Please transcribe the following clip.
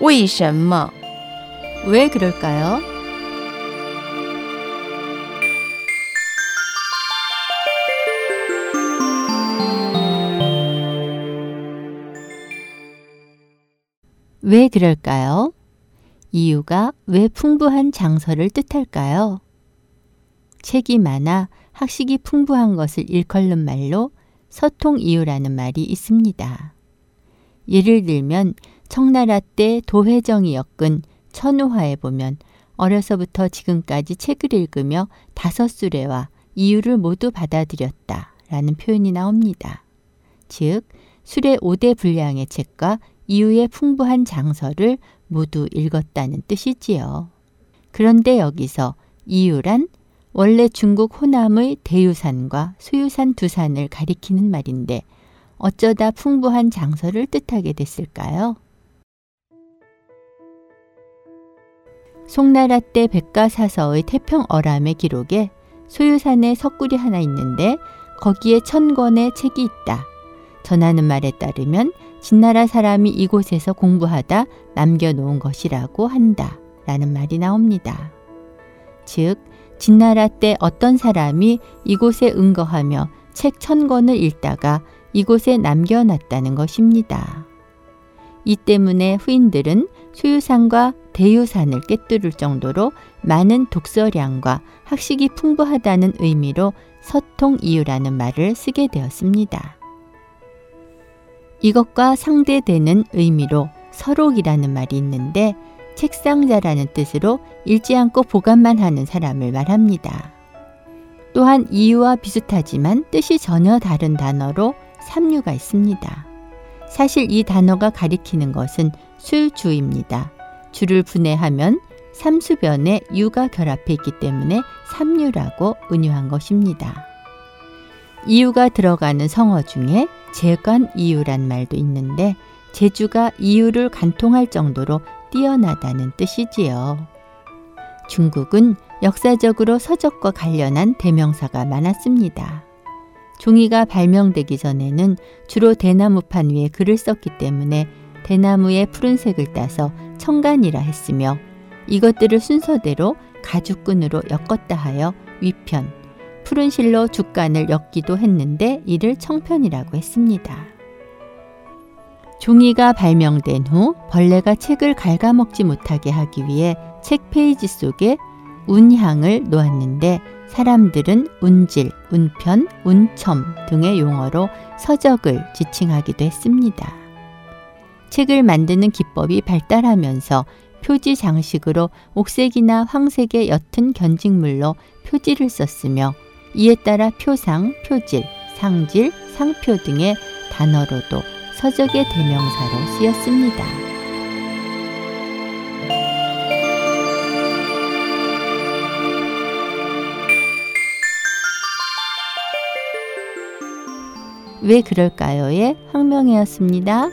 为什么? 왜 그럴까요? 왜 그럴까요? 이유가 왜 풍부한 장서를 뜻할까요? 책이 많아 학식이 풍부한 것을 일컬는 말로 서통 이유라는 말이 있습니다. 예를 들면 청나라 때 도회정이 엮은 천우화에 보면 어려서부터 지금까지 책을 읽으며 다섯 수레와 이유를 모두 받아들였다 라는 표현이 나옵니다. 즉, 수레 5대 분량의 책과 이유의 풍부한 장서를 모두 읽었다는 뜻이지요. 그런데 여기서 이유란 원래 중국 호남의 대유산과 수유산 두 산을 가리키는 말인데 어쩌다 풍부한 장서를 뜻하게 됐을까요? 송나라 때 백가사서의 태평어람의 기록에 소유산에 석굴이 하나 있는데 거기에 천 권의 책이 있다. 전하는 말에 따르면 진나라 사람이 이곳에서 공부하다 남겨놓은 것이라고 한다. 라는 말이 나옵니다. 즉, 진나라 때 어떤 사람이 이곳에 응거하며 책 천 권을 읽다가 이곳에 남겨놨다는 것입니다. 이 때문에 후인들은 수유산과 대유산을 꿰뚫을 정도로 많은 독서량과 학식이 풍부하다는 의미로 서통이유라는 말을 쓰게 되었습니다. 이것과 상대되는 의미로 서록이라는 말이 있는데 책상자라는 뜻으로 읽지 않고 보관만 하는 사람을 말합니다. 또한 이유와 비슷하지만 뜻이 전혀 다른 단어로 삼류가 있습니다. 사실 이 단어가 가리키는 것은 술주입니다. 주를 분해하면 삼수변에 유가 결합해 있기 때문에 삼류라고 은유한 것입니다. 이유가 들어가는 성어 중에 재관 이유란 말도 있는데 제주가 이유를 간통할 정도로 뛰어나다는 뜻이지요. 중국은 역사적으로 서적과 관련한 대명사가 많았습니다. 종이가 발명되기 전에는 주로 대나무판 위에 글을 썼기 때문에 대나무의 푸른색을 따서 청간이라 했으며 이것들을 순서대로 가죽끈으로 엮었다 하여 위편, 푸른 실로 죽간을 엮기도 했는데 이를 청편이라고 했습니다. 종이가 발명된 후 벌레가 책을 갉아먹지 못하게 하기 위해 책 페이지 속에 운향을 놓았는데 사람들은 운질, 운편, 운첨 등의 용어로 서적을 지칭하기도 했습니다. 책을 만드는 기법이 발달하면서 표지 장식으로 옥색이나 황색의 옅은 견직물로 표지를 썼으며 이에 따라 표상, 표질, 상질, 상표 등의 단어로도 서적의 대명사로 쓰였습니다. 왜 그럴까요의 황명혜였습니다.